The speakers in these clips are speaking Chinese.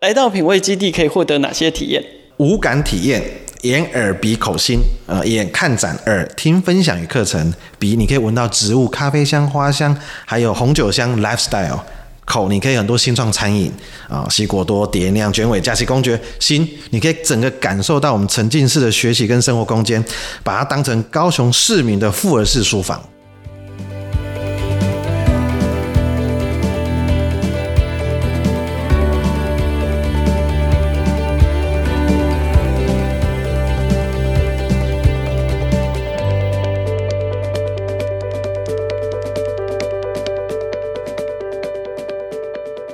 来到品味基地可以获得哪些体验？无感体验，眼耳鼻口心，呃，眼看展，耳听分享与课程，鼻你可以闻到植物咖啡香、花香，还有红酒香 lifestyle。口你可以很多新创餐饮啊，西果多、蝶酿、卷尾、假期公爵。心你可以整个感受到我们沉浸式的学习跟生活空间，把它当成高雄市民的复合式书房。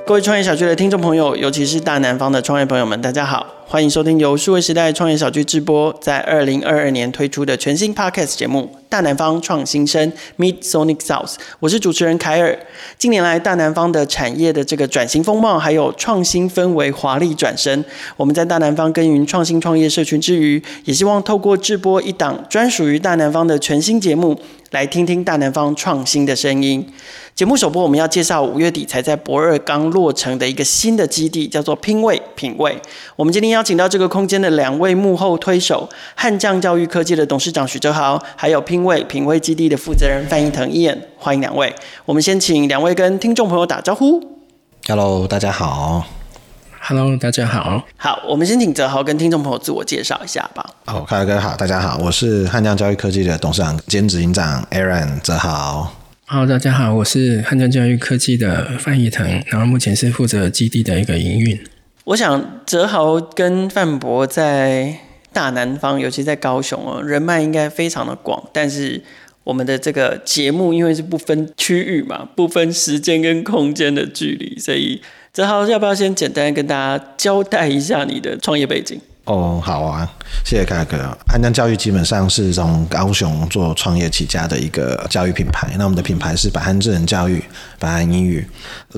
各位创业小区的听众朋友，尤其是大南方的创业朋友们，大家好，欢迎收听由数位时代创业小聚直播，在二零二二年推出的全新 Podcast 节目《大南方创新生 Meet Sonic South》。我是主持人凯尔。近年来，大南方的产业的这个转型风貌，还有创新氛围华丽转身。我们在大南方耕耘创新创业社群之余，也希望透过直播一档专属于大南方的全新节目，来听听大南方创新的声音。节目首播，我们要介绍五月底才在博尔刚落成的一个新的基地，叫做拼味品味。我们今天要邀请到这个空间的两位幕后推手，汉将教育科技的董事长许哲豪，还有拼味品味基地的负责人范义腾一眼欢迎两位。我们先请两位跟听众朋友打招呼。Hello，大家好。Hello，大家好。好，我们先请哲豪跟听众朋友自我介绍一下吧。哦，凯尔哥好，大家好，我是汉江教育科技的董事长兼执行长 Aaron 哲豪。Hello，大家好，我是汉江教育科技的范义腾，然后目前是负责基地的一个营运。我想哲豪跟范博在大南方，尤其在高雄哦，人脉应该非常的广。但是我们的这个节目因为是不分区域嘛，不分时间跟空间的距离，所以哲豪要不要先简单跟大家交代一下你的创业背景？哦，好啊，谢谢凯哥。汉江教育基本上是从高雄做创业起家的一个教育品牌。那我们的品牌是百汉智能教育、百汉英语。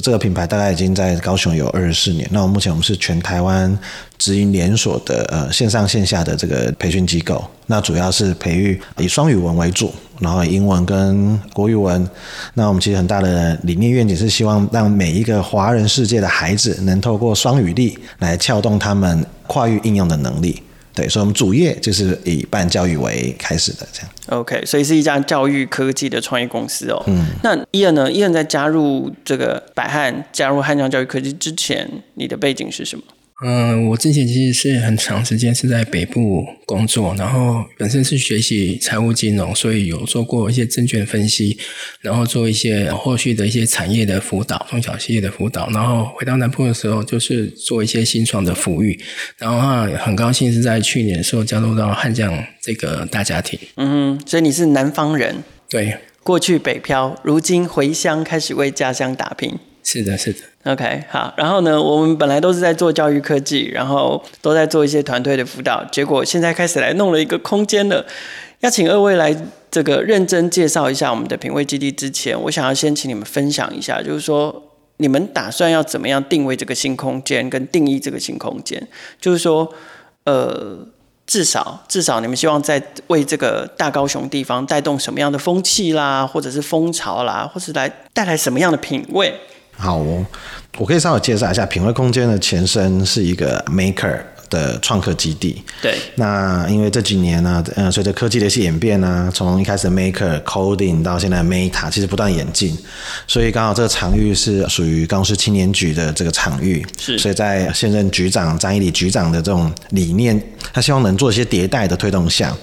这个品牌大概已经在高雄有二十四年。那我目前我们是全台湾直营连锁的呃线上线下的这个培训机构。那主要是培育以双语文为主，然后英文跟国语文。那我们其实很大的理念愿景是希望让每一个华人世界的孩子能透过双语力来撬动他们跨域应用的能力。对，所以我们主业就是以办教育为开始的这样。OK，所以是一家教育科技的创业公司哦。嗯，那伊恩呢？伊恩在加入这个百汉、加入汉江教育科技之前，你的背景是什么？嗯，我之前其实是很长时间是在北部工作，然后本身是学习财务金融，所以有做过一些证券分析，然后做一些后续的一些产业的辅导，中小企业的辅导。然后回到南部的时候，就是做一些新创的抚育。然后啊，很高兴是在去年的时候加入到汉将这个大家庭。嗯哼，所以你是南方人，对，过去北漂，如今回乡开始为家乡打拼。是的，是的。OK，好，然后呢，我们本来都是在做教育科技，然后都在做一些团队的辅导，结果现在开始来弄了一个空间了。要请二位来这个认真介绍一下我们的品味基地之前，我想要先请你们分享一下，就是说你们打算要怎么样定位这个新空间，跟定义这个新空间，就是说，呃。至少，至少你们希望在为这个大高雄地方带动什么样的风气啦，或者是风潮啦，或是来带来什么样的品味？好、哦，我可以稍微介绍一下，品味空间的前身是一个 Maker 的创客基地。对，那因为这几年呢，呃，随着科技的一些演变呢，从一开始 Maker Coding 到现在 Meta，其实不断演进，所以刚好这个场域是属于高雄市青年局的这个场域，是。所以在现任局长张一礼局长的这种理念，他希望能做一些迭代的推动下，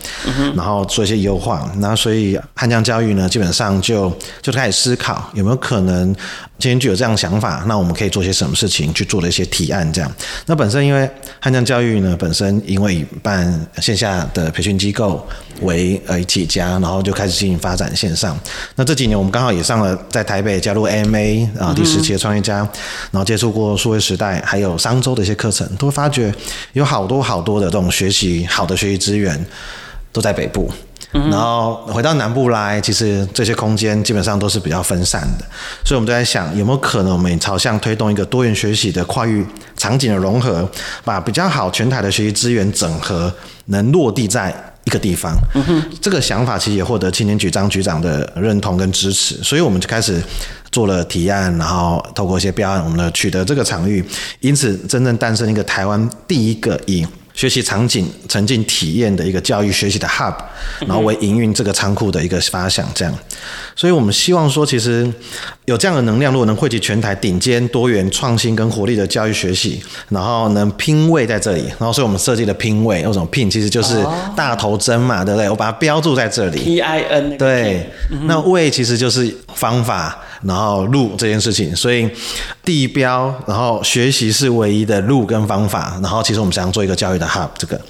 然后做一些优化，然后所以汉江教育呢，基本上就就开始思考有没有可能青年局有这样的想法，那我们可以做些什么事情去做了一些提案这样。那本身因为汉江教育呢，本身因为以办线下的培训机构为呃起家，然后就开始进行发展线上。那这几年我们刚好也上了在台北加入 MA 啊、第十期的创业家，然后接触过数位时代，还有商周的一些课程，都会发觉有好多好多的这种学习好的学习资源都在北部。然后回到南部来，其实这些空间基本上都是比较分散的，所以我们就在想，有没有可能我们朝向推动一个多元学习的跨域场景的融合，把比较好全台的学习资源整合，能落地在一个地方。这个想法其实也获得青年局张局长的认同跟支持，所以我们就开始做了提案，然后透过一些标案，我们呢取得这个场域，因此真正诞生一个台湾第一个以学习场景沉浸体验的一个教育学习的 hub，然后为营运这个仓库的一个发想，这样，所以我们希望说，其实有这样的能量，如果能汇集全台顶尖、多元、创新跟活力的教育学习，然后能拼位在这里，然后所以我们设计的拼位，为什么拼？其实就是大头针嘛，对不对？我把它标注在这里 P I N 对，那位其实就是方法。然后路这件事情，所以地标，然后学习是唯一的路跟方法。然后其实我们想要做一个教育的 hub，这个。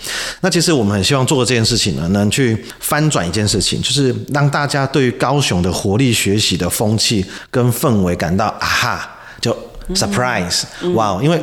那其实我们很希望做这件事情呢，能去翻转一件事情，就是让大家对于高雄的活力学习的风气跟氛围感到啊哈，就 surprise，哇，因为。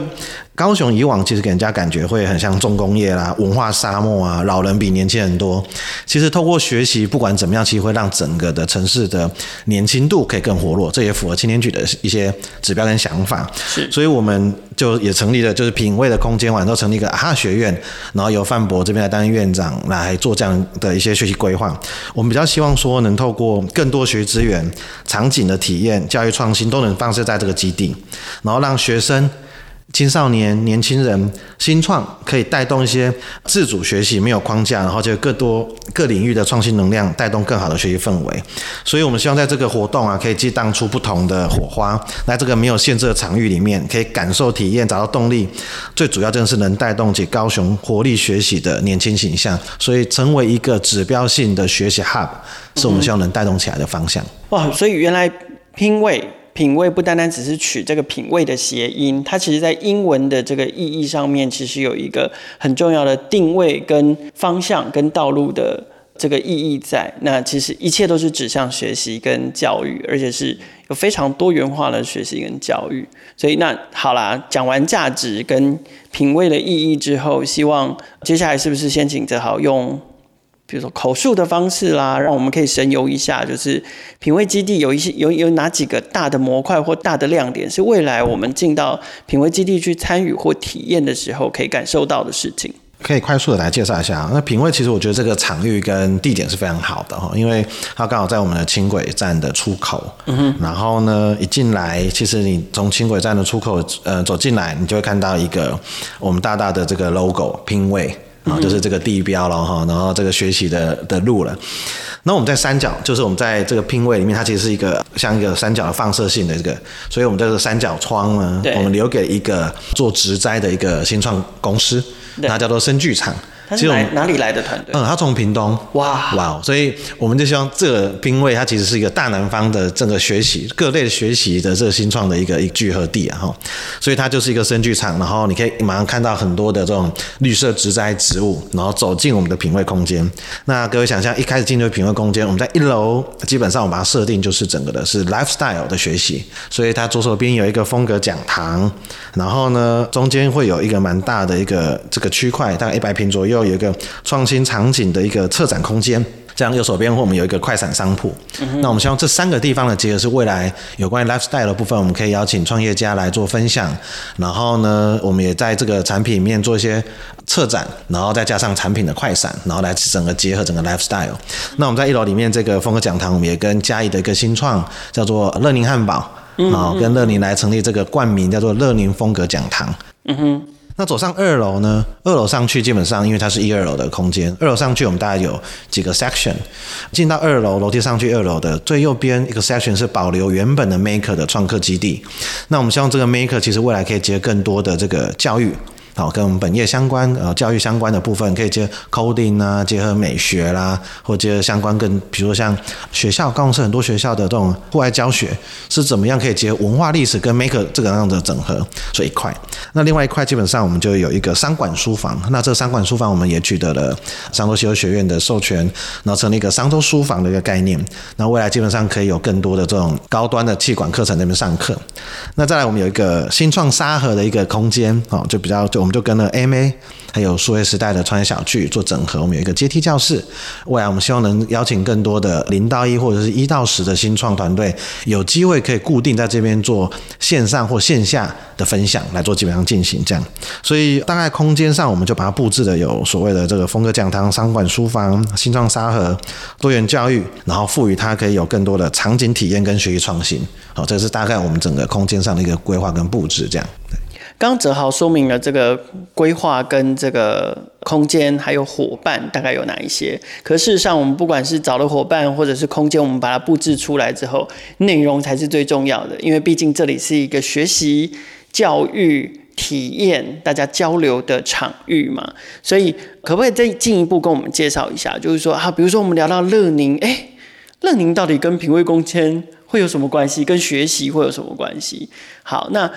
高雄以往其实给人家感觉会很像重工业啦、文化沙漠啊，老人比年轻人多。其实透过学习，不管怎么样，其实会让整个的城市的年轻度可以更活络，这也符合青年局的一些指标跟想法。是，所以我们就也成立了，就是品味的空间，完之后成立一个哈学院，然后由范博这边来当院长来做这样的一些学习规划。我们比较希望说，能透过更多学习资源、场景的体验、教育创新，都能放射在这个基地，然后让学生。青少年、年轻人新创可以带动一些自主学习，没有框架，然后就更多各领域的创新能量，带动更好的学习氛围。所以，我们希望在这个活动啊，可以激荡出不同的火花，在这个没有限制的场域里面，可以感受、体验，找到动力。最主要真的是能带动起高雄活力学习的年轻形象，所以成为一个指标性的学习 hub，是我们希望能带动起来的方向。哇，所以原来拼位。品味不单单只是取这个品味的谐音，它其实在英文的这个意义上面，其实有一个很重要的定位跟方向跟道路的这个意义在。那其实一切都是指向学习跟教育，而且是有非常多元化的学习跟教育。所以那好啦，讲完价值跟品味的意义之后，希望接下来是不是先请泽豪用？比如说口述的方式啦，让我们可以神游一下，就是品味基地有一些有有哪几个大的模块或大的亮点，是未来我们进到品味基地去参与或体验的时候可以感受到的事情。可以快速的来介绍一下。那品味其实我觉得这个场域跟地点是非常好的哈，因为它刚好在我们的轻轨站的出口。嗯哼。然后呢，一进来，其实你从轻轨站的出口呃走进来，你就会看到一个我们大大的这个 logo 品味。啊，就是这个地标了哈，然后这个学习的的路了。那我们在三角，就是我们在这个拼位里面，它其实是一个像一个三角的放射性的这个，所以我们这个三角窗呢，我们留给一个做植栽的一个新创公司，那叫做生剧场。其实哪里来的团队？嗯，他从屏东。哇哇，所以我们就希望这个兵位，它其实是一个大南方的整个学习各类的学习的这个新创的一个一聚合地啊哈，所以它就是一个生剧场，然后你可以马上看到很多的这种绿色植栽植物，然后走进我们的品味空间。那各位想象，一开始进入品味空间，我们在一楼，基本上我把它设定就是整个的是 lifestyle 的学习，所以它左手边有一个风格讲堂，然后呢中间会有一个蛮大的一个这个区块，大概一百平左右。有一个创新场景的一个策展空间，这样右手边我们有一个快闪商铺。那我们希望这三个地方的结合是未来有关于 lifestyle 的部分，我们可以邀请创业家来做分享。然后呢，我们也在这个产品里面做一些策展，然后再加上产品的快闪，然后来整个结合整个 lifestyle。那我们在一楼里面这个风格讲堂，我们也跟嘉义的一个新创叫做乐宁汉堡，啊，跟乐宁来成立这个冠名叫做乐宁风格讲堂。嗯哼。那走上二楼呢？二楼上去基本上，因为它是一二楼的空间。二楼上去，我们大概有几个 section。进到二楼，楼梯上去二楼的最右边一个 section 是保留原本的 maker 的创客基地。那我们希望这个 maker 其实未来可以接更多的这个教育。好，跟我们本业相关，呃，教育相关的部分，可以结合 coding 啊，结合美学啦，或结合相关跟，比如说像学校，高雄市很多学校的这种户外教学是怎么样可以结合文化历史跟 maker 这个样的整合这一块。那另外一块基本上我们就有一个商管书房，那这个商管书房我们也取得了商州西欧学院的授权，然后成立一个商州书房的一个概念。那未来基本上可以有更多的这种高端的气管课程那边上课。那再来我们有一个新创沙盒的一个空间，哦，就比较就。我们就跟了 MA，还有数位时代的创业小聚做整合，我们有一个阶梯教室。未来我们希望能邀请更多的零到一或者是一到十的新创团队，有机会可以固定在这边做线上或线下的分享，来做基本上进行这样。所以大概空间上，我们就把它布置的有所谓的这个风格讲堂、商管书房、新创沙盒、多元教育，然后赋予它可以有更多的场景体验跟学习创新。好，这是大概我们整个空间上的一个规划跟布置这样。刚哲豪说明了这个规划跟这个空间，还有伙伴大概有哪一些。可事实上，我们不管是找了伙伴，或者是空间，我们把它布置出来之后，内容才是最重要的。因为毕竟这里是一个学习、教育、体验、大家交流的场域嘛。所以，可不可以再进一步跟我们介绍一下？就是说啊，比如说我们聊到乐宁，哎，乐宁到底跟品味空间会有什么关系？跟学习会有什么关系？好，那。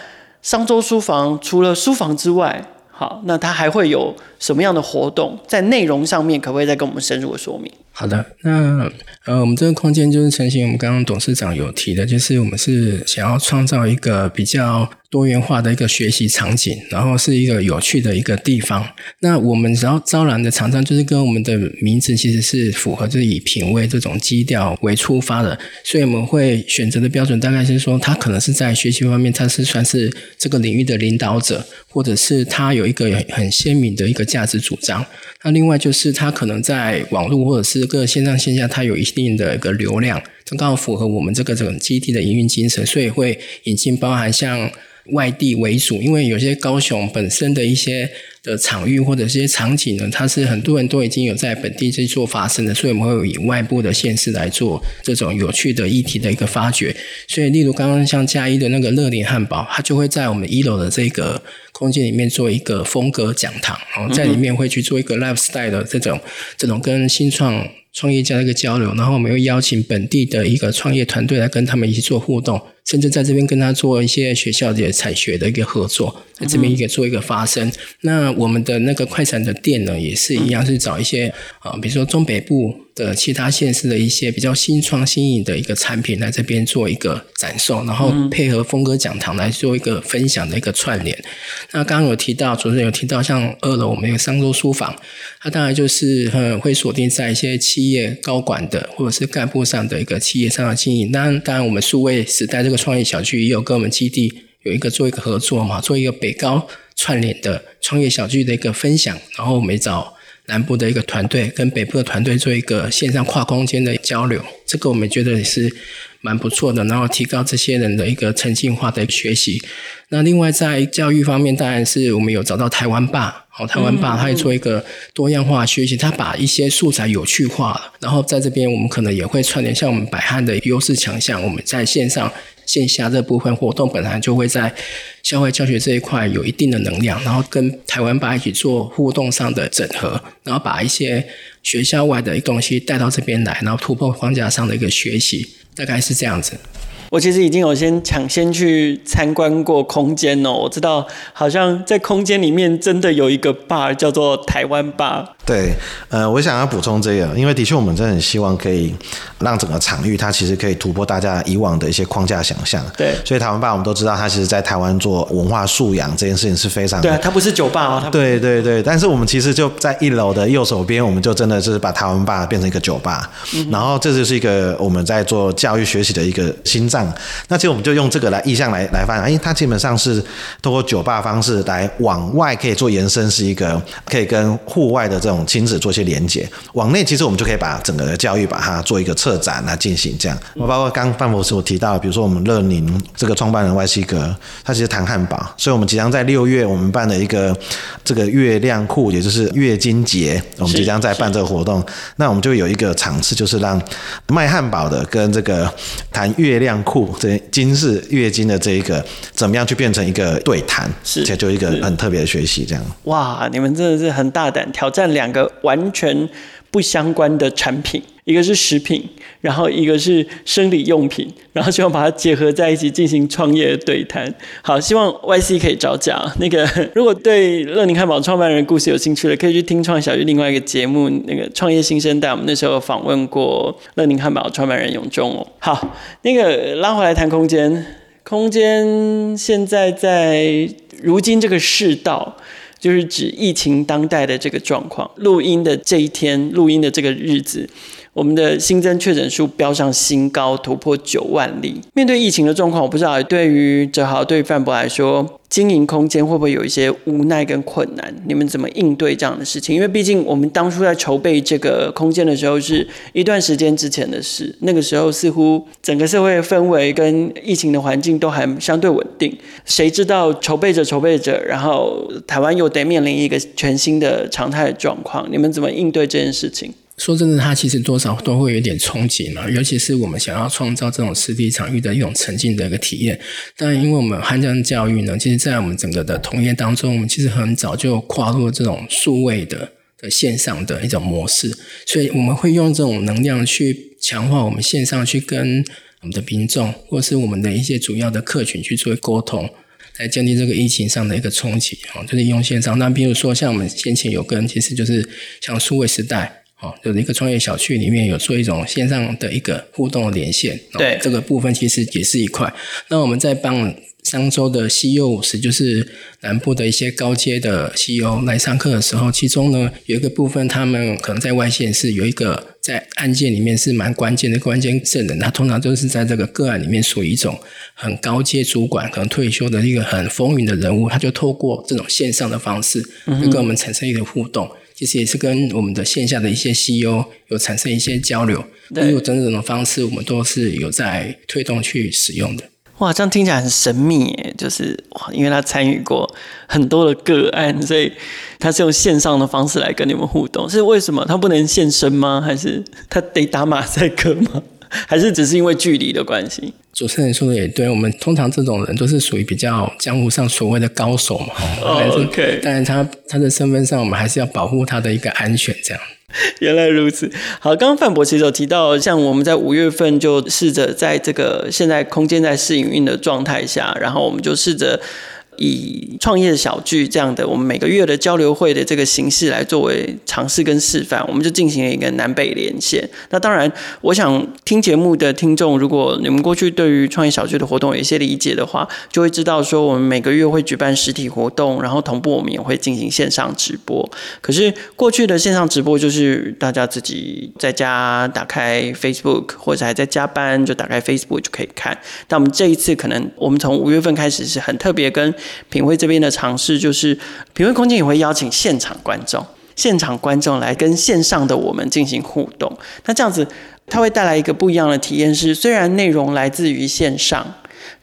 商周书房除了书房之外，好，那它还会有什么样的活动？在内容上面，可不可以再跟我们深入的说明？好的，那呃，我们这个空间就是呈现我们刚刚董事长有提的，就是我们是想要创造一个比较。多元化的一个学习场景，然后是一个有趣的一个地方。那我们只要招揽的厂商，就是跟我们的名字其实是符合，就是以品味这种基调为出发的。所以我们会选择的标准，大概是说，他可能是在学习方面，他是算是这个领域的领导者，或者是他有一个很鲜明的一个价值主张。那另外就是他可能在网络或者是各线上线下，他有一定的一个流量，这刚好符合我们这个这种基地的营运精神，所以会引进包含像。外地为主，因为有些高雄本身的一些的场域或者这些场景呢，它是很多人都已经有在本地去做发生的，所以我们会以外部的县市来做这种有趣的议题的一个发掘。所以，例如刚刚像嘉一的那个乐林汉堡，它就会在我们一楼的这个空间里面做一个风格讲堂，然后在里面会去做一个 lifestyle 的这种这种跟新创。创业家的一个交流，然后我们又邀请本地的一个创业团队来跟他们一起做互动，甚至在这边跟他做一些学校的产学的一个合作，在这边一个做一个发声。那我们的那个快闪的店呢，也是一样，是找一些啊，比如说中北部。的其他县市的一些比较新创新颖的一个产品来这边做一个展售，然后配合峰哥讲堂来做一个分享的一个串联。那刚刚有提到，主持人有提到，像二楼我们有商周书房，它当然就是呃会锁定在一些企业高管的或者是干部上的一个企业上的经营。当然，当然我们数位时代这个创业小区也有跟我们基地有一个做一个合作嘛，做一个北高串联的创业小区的一个分享，然后我们找。南部的一个团队跟北部的团队做一个线上跨空间的交流，这个我们觉得也是蛮不错的，然后提高这些人的一个沉浸化的学习。那另外在教育方面，当然是我们有找到台湾爸，好，台湾爸他也做一个多样化学习，他把一些素材有趣化了，然后在这边我们可能也会串联，像我们百汉的优势强项，我们在线上。线下这部分活动本来就会在校外教学这一块有一定的能量，然后跟台湾吧一起做互动上的整合，然后把一些学校外的东西带到这边来，然后突破框架上的一个学习，大概是这样子。我其实已经有先抢先去参观过空间哦，我知道好像在空间里面真的有一个 bar 叫做台湾 bar。对，呃，我想要补充这个，因为的确我们真的很希望可以让整个场域它其实可以突破大家以往的一些框架想象。对，所以台湾吧我们都知道，它其实在台湾做文化素养这件事情是非常对，它不是酒吧哦。对对对，但是我们其实就在一楼的右手边，我们就真的是把台湾吧变成一个酒吧，然后这就是一个我们在做教育学习的一个心脏。那其实我们就用这个来意向来来发展，哎，它基本上是通过酒吧方式来往外可以做延伸，是一个可以跟户外的这种。亲子做一些连接，往内其实我们就可以把整个的教育把它做一个策展来进行这样。我包括刚范博士我提到，比如说我们乐宁这个创办人 Y 西格，他其实谈汉堡，所以我们即将在六月我们办的一个这个月亮库，也就是月经节，我们即将在办这个活动。那我们就有一个场次，就是让卖汉堡的跟这个谈月亮库这金是月经的这一个怎么样去变成一个对谈，是，这就一个很特别的学习这样。哇，你们真的是很大胆挑战两。两个完全不相关的产品，一个是食品，然后一个是生理用品，然后希望把它结合在一起进行创业对谈。好，希望 Y C 可以找讲。那个 如果对乐宁汉堡创办人故事有兴趣的，可以去听创小鱼另外一个节目，那个创业新生代。我们那时候访问过乐宁汉堡创办人永忠哦。好，那个拉回来谈空间。空间现在在如今这个世道，就是指疫情当代的这个状况。录音的这一天，录音的这个日子。我们的新增确诊数飙上新高，突破九万例。面对疫情的状况，我不知道对于哲豪、对于范博来说，经营空间会不会有一些无奈跟困难？你们怎么应对这样的事情？因为毕竟我们当初在筹备这个空间的时候，是一段时间之前的事。那个时候似乎整个社会氛围跟疫情的环境都还相对稳定。谁知道筹备着筹备着，然后台湾又得面临一个全新的常态状况？你们怎么应对这件事情？说真的，它其实多少都会有点憧憬嘛，尤其是我们想要创造这种实体场域的一种沉浸的一个体验。但因为我们汉江教育呢，其实在我们整个的同业当中，我们其实很早就跨入这种数位的的线上的一种模式，所以我们会用这种能量去强化我们线上去跟我们的民众，或是我们的一些主要的客群去做沟通，来降低这个疫情上的一个冲击啊，就是用线上。那比如说像我们先前有跟，其实就是像数位时代。哦，就是一个创业小区里面有做一种线上的一个互动连线，对这个部分其实也是一块。那我们在帮商州的 CEO 五十，就是南部的一些高阶的 CEO 来上课的时候，其中呢有一个部分，他们可能在外线是有一个在案件里面是蛮关键的关键证人，他通常都是在这个个案里面属于一种很高阶主管，可能退休的一个很风云的人物，他就透过这种线上的方式，就跟我们产生一个互动。其实也是跟我们的线下的一些 CEO 有产生一些交流，对，有整种的方式，我们都是有在推动去使用的。哇，这样听起来很神秘耶！就是哇，因为他参与过很多的个案，所以他是用线上的方式来跟你们互动。是为什么？他不能现身吗？还是他得打马赛克吗？还是只是因为距离的关系？主持人说的也对，我们通常这种人都是属于比较江湖上所谓的高手嘛。哦，OK。但是他他的身份上，我们还是要保护他的一个安全，这样。原来如此。好，刚刚范博其实有提到，像我们在五月份就试着在这个现在空间在试营运的状态下，然后我们就试着。以创业小聚这样的我们每个月的交流会的这个形式来作为尝试跟示范，我们就进行了一个南北连线。那当然，我想听节目的听众，如果你们过去对于创业小聚的活动有一些理解的话，就会知道说我们每个月会举办实体活动，然后同步我们也会进行线上直播。可是过去的线上直播就是大家自己在家打开 Facebook，或者还在加班就打开 Facebook 就可以看。但我们这一次可能我们从五月份开始是很特别跟品味这边的尝试就是，品味空间也会邀请现场观众，现场观众来跟线上的我们进行互动。那这样子，它会带来一个不一样的体验，是虽然内容来自于线上。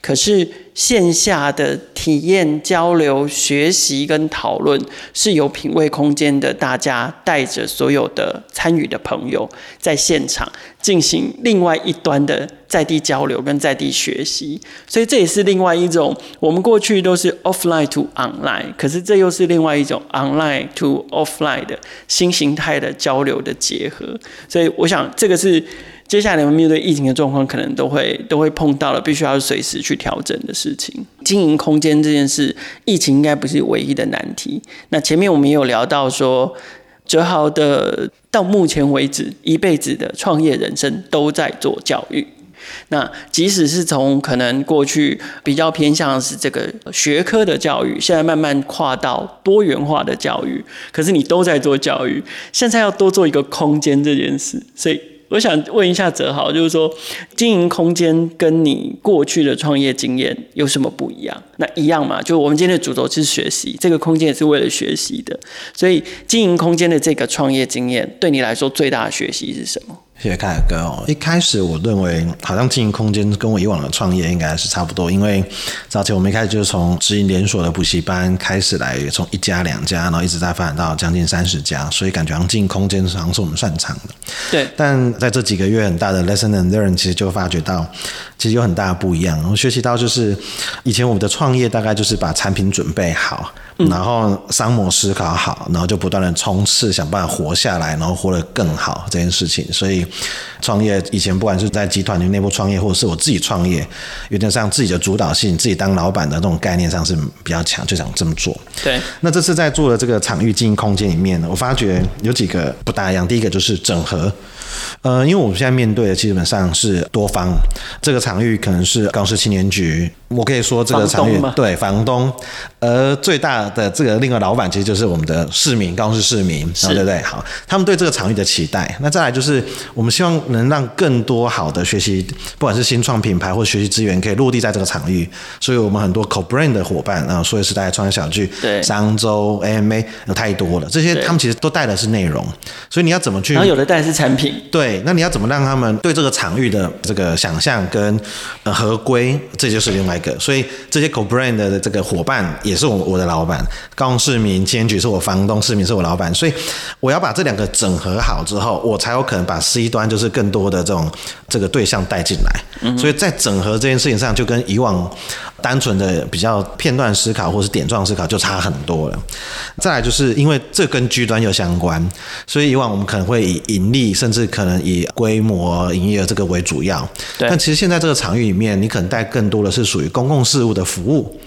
可是线下的体验、交流、学习跟讨论，是有品味空间的大家带着所有的参与的朋友，在现场进行另外一端的在地交流跟在地学习。所以这也是另外一种，我们过去都是 offline to online，可是这又是另外一种 online to offline 的新形态的交流的结合。所以我想，这个是。接下来你们面对疫情的状况，可能都会都会碰到了，必须要随时去调整的事情。经营空间这件事，疫情应该不是唯一的难题。那前面我们也有聊到说，哲豪的到目前为止一辈子的创业人生都在做教育。那即使是从可能过去比较偏向是这个学科的教育，现在慢慢跨到多元化的教育，可是你都在做教育，现在要多做一个空间这件事，所以。我想问一下泽豪，就是说经营空间跟你过去的创业经验有什么不一样？那一样嘛？就我们今天的主轴是学习，这个空间也是为了学习的。所以经营空间的这个创业经验，对你来说最大的学习是什么？谢谢凯哥哦。一开始我认为，好像经营空间跟我以往的创业应该是差不多，因为早期我们一开始就是从直营连锁的补习班开始来，从一家两家，然后一直在发展到将近三十家，所以感觉好像经营空间好像是我们擅长的。对。但在这几个月很大的 lesson and learn，其实就发觉到，其实有很大的不一样。我学习到就是，以前我们的创业大概就是把产品准备好。然后商模思考好，然后就不断的冲刺，想办法活下来，然后活得更好这件事情。所以创业以前不管是在集团的内部创业，或者是我自己创业，有点像自己的主导性，自己当老板的那种概念上是比较强，就想这么做。对。那这次在做的这个场域经营空间里面呢，我发觉有几个不大一样。第一个就是整合，呃，因为我们现在面对的基本上是多方，这个场域可能是高市青年局，我可以说这个场域对房东，而最大的这个另外老板其实就是我们的市民，高市市民，对不对？好，他们对这个场域的期待，那再来就是我们希望能让更多好的学习，不管是新创品牌或学习资源，可以落地在这个场域，所以我们很多 co brand 的伙伴啊，所以时代创业小聚，对，商周 AMA 有太多了，这些他们其实都带的是内容，所以你要怎么去？然后有的带的是产品，对，那你要怎么让他们对这个场域的这个想象跟呃合规，这就是另外一个。所以这些 co brand 的这个伙伴也是我我的老板，高雄市民千举是我房东，市民是我老板，所以我要把这两个整合好之后，我才有可能把 C 端就是更多的这种这个对象带进来。所以在整合这件事情上，就跟以往。单纯的比较片段思考或是点状思考就差很多了。再来就是因为这跟 G 端有相关，所以以往我们可能会以盈利，甚至可能以规模营业额这个为主要。但其实现在这个场域里面，你可能带更多的是属于公共事务的服务。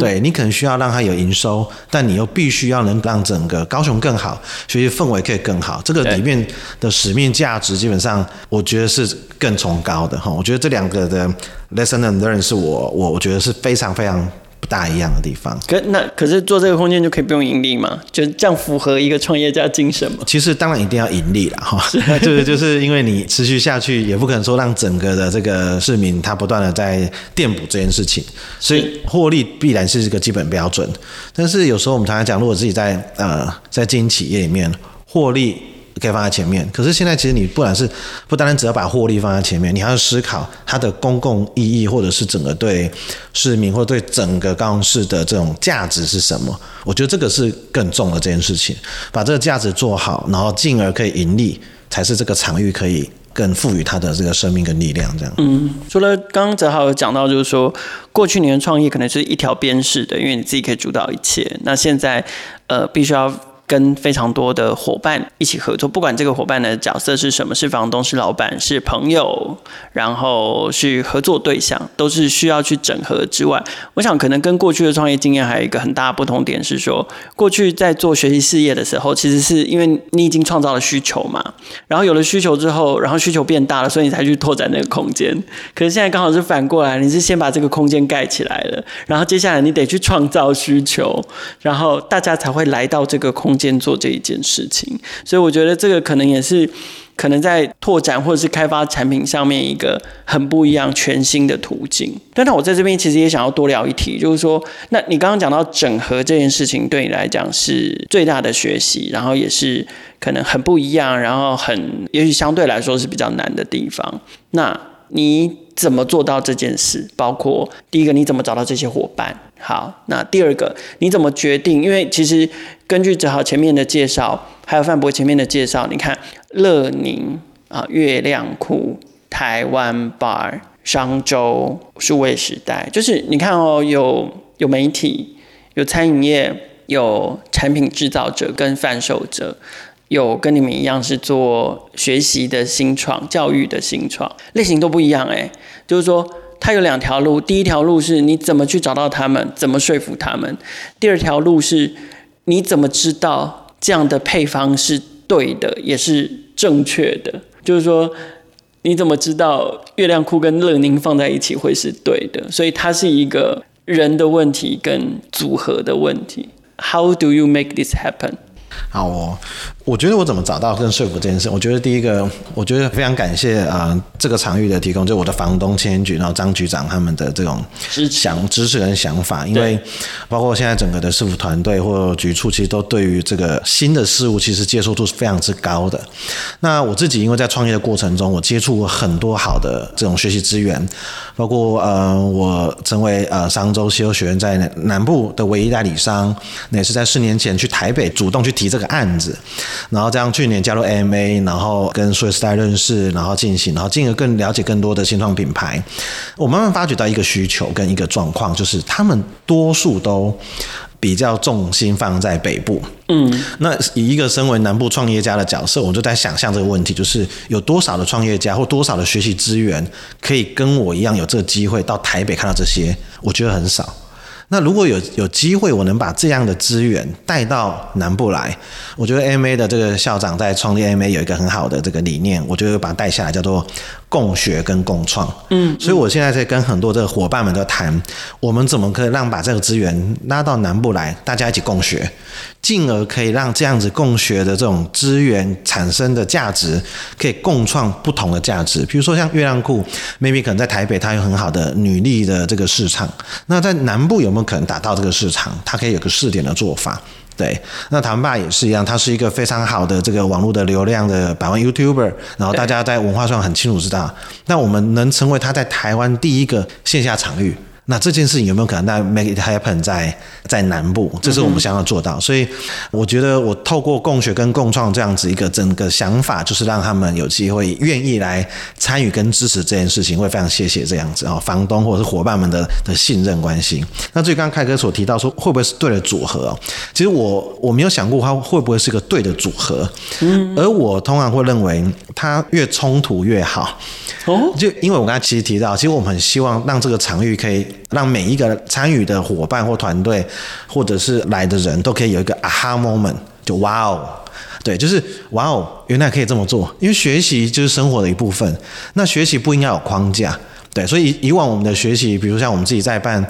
对你可能需要让它有营收，但你又必须要能让整个高雄更好，学习氛围可以更好。这个里面的使命价值，基本上我觉得是更崇高的哈。我觉得这两个的。Lesson and learn 是我我我觉得是非常非常不大一样的地方。可那可是做这个空间就可以不用盈利吗？就这样符合一个创业家精神吗？其实当然一定要盈利了哈，就是就是因为你持续下去，也不可能说让整个的这个市民他不断的在垫补这件事情，所以获利必然是一个基本标准。但是有时候我们常常讲，如果自己在呃在经营企业里面获利。可以放在前面，可是现在其实你不然是不单单只要把获利放在前面，你还要思考它的公共意义，或者是整个对市民或对整个高雄市的这种价值是什么？我觉得这个是更重的这件事情，把这个价值做好，然后进而可以盈利，才是这个场域可以更赋予它的这个生命跟力量。这样。嗯，除了刚刚泽豪有讲到，就是说过去你的创业可能是一条边式的，因为你自己可以主导一切，那现在呃必须要。跟非常多的伙伴一起合作，不管这个伙伴的角色是什么，是房东、是老板、是朋友，然后是合作对象，都是需要去整合之外，我想可能跟过去的创业经验还有一个很大的不同点是说，过去在做学习事业的时候，其实是因为你已经创造了需求嘛，然后有了需求之后，然后需求变大了，所以你才去拓展那个空间。可是现在刚好是反过来，你是先把这个空间盖起来了，然后接下来你得去创造需求，然后大家才会来到这个空。间做这一件事情，所以我觉得这个可能也是可能在拓展或者是开发产品上面一个很不一样、全新的途径。但是我在这边其实也想要多聊一题，就是说，那你刚刚讲到整合这件事情，对你来讲是最大的学习，然后也是可能很不一样，然后很也许相对来说是比较难的地方。那你怎么做到这件事？包括第一个，你怎么找到这些伙伴？好，那第二个，你怎么决定？因为其实根据正好前面的介绍，还有范博前面的介绍，你看乐宁啊、月亮库、台湾 bar、商周、数位时代，就是你看哦，有有媒体、有餐饮业、有产品制造者跟贩售者。有跟你们一样是做学习的新创、教育的新创，类型都不一样哎。就是说，它有两条路，第一条路是你怎么去找到他们，怎么说服他们；第二条路是你怎么知道这样的配方是对的，也是正确的。就是说，你怎么知道月亮裤跟乐宁放在一起会是对的？所以它是一个人的问题跟组合的问题。How do you make this happen？好哦。我觉得我怎么找到跟说服这件事？我觉得第一个，我觉得非常感谢啊，这个场域的提供，就我的房东千局，然后张局长他们的这种想支持跟想法，因为包括现在整个的师傅团队或局处，其实都对于这个新的事物，其实接受度是非常之高的。那我自己因为在创业的过程中，我接触过很多好的这种学习资源，包括呃，我成为呃商周西欧学院在南部的唯一代理商，那也是在四年前去台北主动去提这个案子。然后这样，去年加入 AMA，然后跟数位时代认识，然后进行，然后进而更了解更多的新创品牌。我慢慢发觉到一个需求跟一个状况，就是他们多数都比较重心放在北部。嗯，那以一个身为南部创业家的角色，我就在想象这个问题，就是有多少的创业家或多少的学习资源，可以跟我一样有这个机会到台北看到这些？我觉得很少。那如果有有机会，我能把这样的资源带到南部来，我觉得 MA 的这个校长在创立 MA 有一个很好的这个理念，我觉得把它带下来，叫做共学跟共创。嗯，所以我现在在跟很多这个伙伴们在谈，我们怎么可以让把这个资源拉到南部来，大家一起共学，进而可以让这样子共学的这种资源产生的价值，可以共创不同的价值。比如说像月亮库，maybe 可能在台北它有很好的女力的这个市场，那在南部有没有可能打到这个市场？它可以有个试点的做法。对，那唐爸也是一样，他是一个非常好的这个网络的流量的百万 YouTuber，然后大家在文化上很清楚知道。那我们能成为他在台湾第一个线下场域。那这件事情有没有可能？那 make it happen 在在南部，这是我们想要做到。所以我觉得我透过共学跟共创这样子一个整个想法，就是让他们有机会愿意来参与跟支持这件事情，会非常谢谢这样子啊，房东或者是伙伴们的的信任关系。那至于刚刚凯哥所提到说会不会是对的组合？其实我我没有想过它会不会是个对的组合，嗯，而我通常会认为它越冲突越好。哦，就因为我刚才其实提到，其实我们很希望让这个场域可以让每一个参与的伙伴或团队，或者是来的人都可以有一个 aha moment，就哇哦，对，就是哇哦，原来可以这么做。因为学习就是生活的一部分，那学习不应该有框架，对，所以以往我们的学习，比如像我们自己在办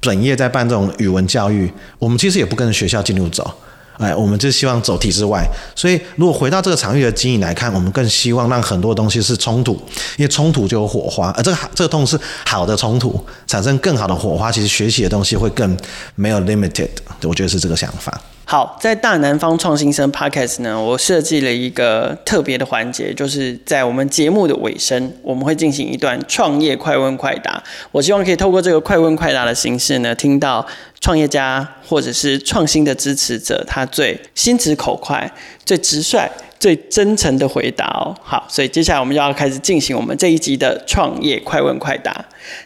本业在办这种语文教育，我们其实也不跟着学校进度走。哎，我们就希望走体制外，所以如果回到这个场域的经营来看，我们更希望让很多东西是冲突，因为冲突就有火花，而这个这个痛是好的冲突，产生更好的火花，其实学习的东西会更没有 limited，我觉得是这个想法。好，在大南方创新生 Podcast 呢，我设计了一个特别的环节，就是在我们节目的尾声，我们会进行一段创业快问快答。我希望可以透过这个快问快答的形式呢，听到创业家或者是创新的支持者，他最心直口快、最直率、最真诚的回答哦。好，所以接下来我们就要开始进行我们这一集的创业快问快答。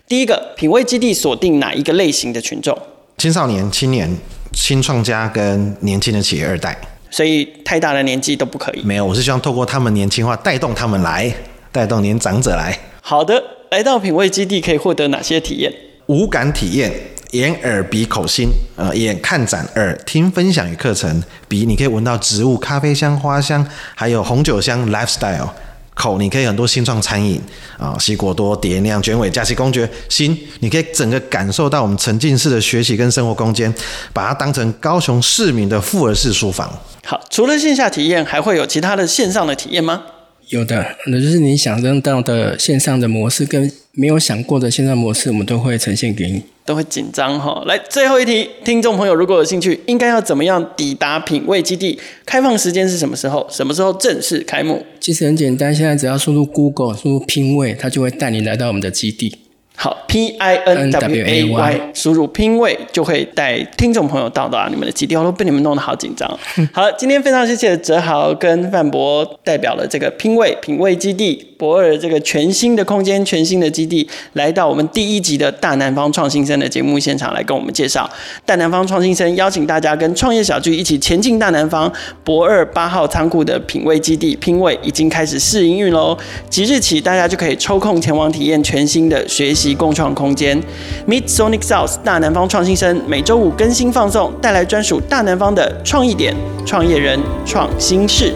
第一个，品味基地锁定哪一个类型的群众？青少年、青年。新创家跟年轻的企业二代，所以太大的年纪都不可以。没有，我是希望透过他们年轻化，带动他们来，带动年长者来。好的，来到品味基地可以获得哪些体验？五感体验，眼耳鼻口心，呃，眼看展，耳听分享与课程，鼻你可以闻到植物咖啡香、花香，还有红酒香，lifestyle。口你可以很多新创餐饮啊，西果多、蝶酿、卷尾、加西公爵。新你可以整个感受到我们沉浸式的学习跟生活空间，把它当成高雄市民的复合式书房。好，除了线下体验，还会有其他的线上的体验吗？有的，那就是你想象到的线上的模式跟没有想过的线上模式，我们都会呈现给你。都会紧张哈。来，最后一题，听众朋友如果有兴趣，应该要怎么样抵达品味基地？开放时间是什么时候？什么时候正式开幕？其实很简单，现在只要输入 Google，输入品味，它就会带你来到我们的基地。好，P I N W A Y，输入拼位就会带听众朋友到达你们的基地。我都被你们弄得好紧张。好了，今天非常谢谢哲豪跟范博代表了这个拼位品味基地博尔这个全新的空间、全新的基地，来到我们第一集的大南方创新生的节目现场来跟我们介绍大南方创新生，邀请大家跟创业小聚一起前进大南方博二八号仓库的品味基地拼位已经开始试营运喽。即日起，大家就可以抽空前往体验全新的学习。及共创空间，Meet Sonic South 大南方创新生每周五更新放送，带来专属大南方的创意点、创业人、创新事。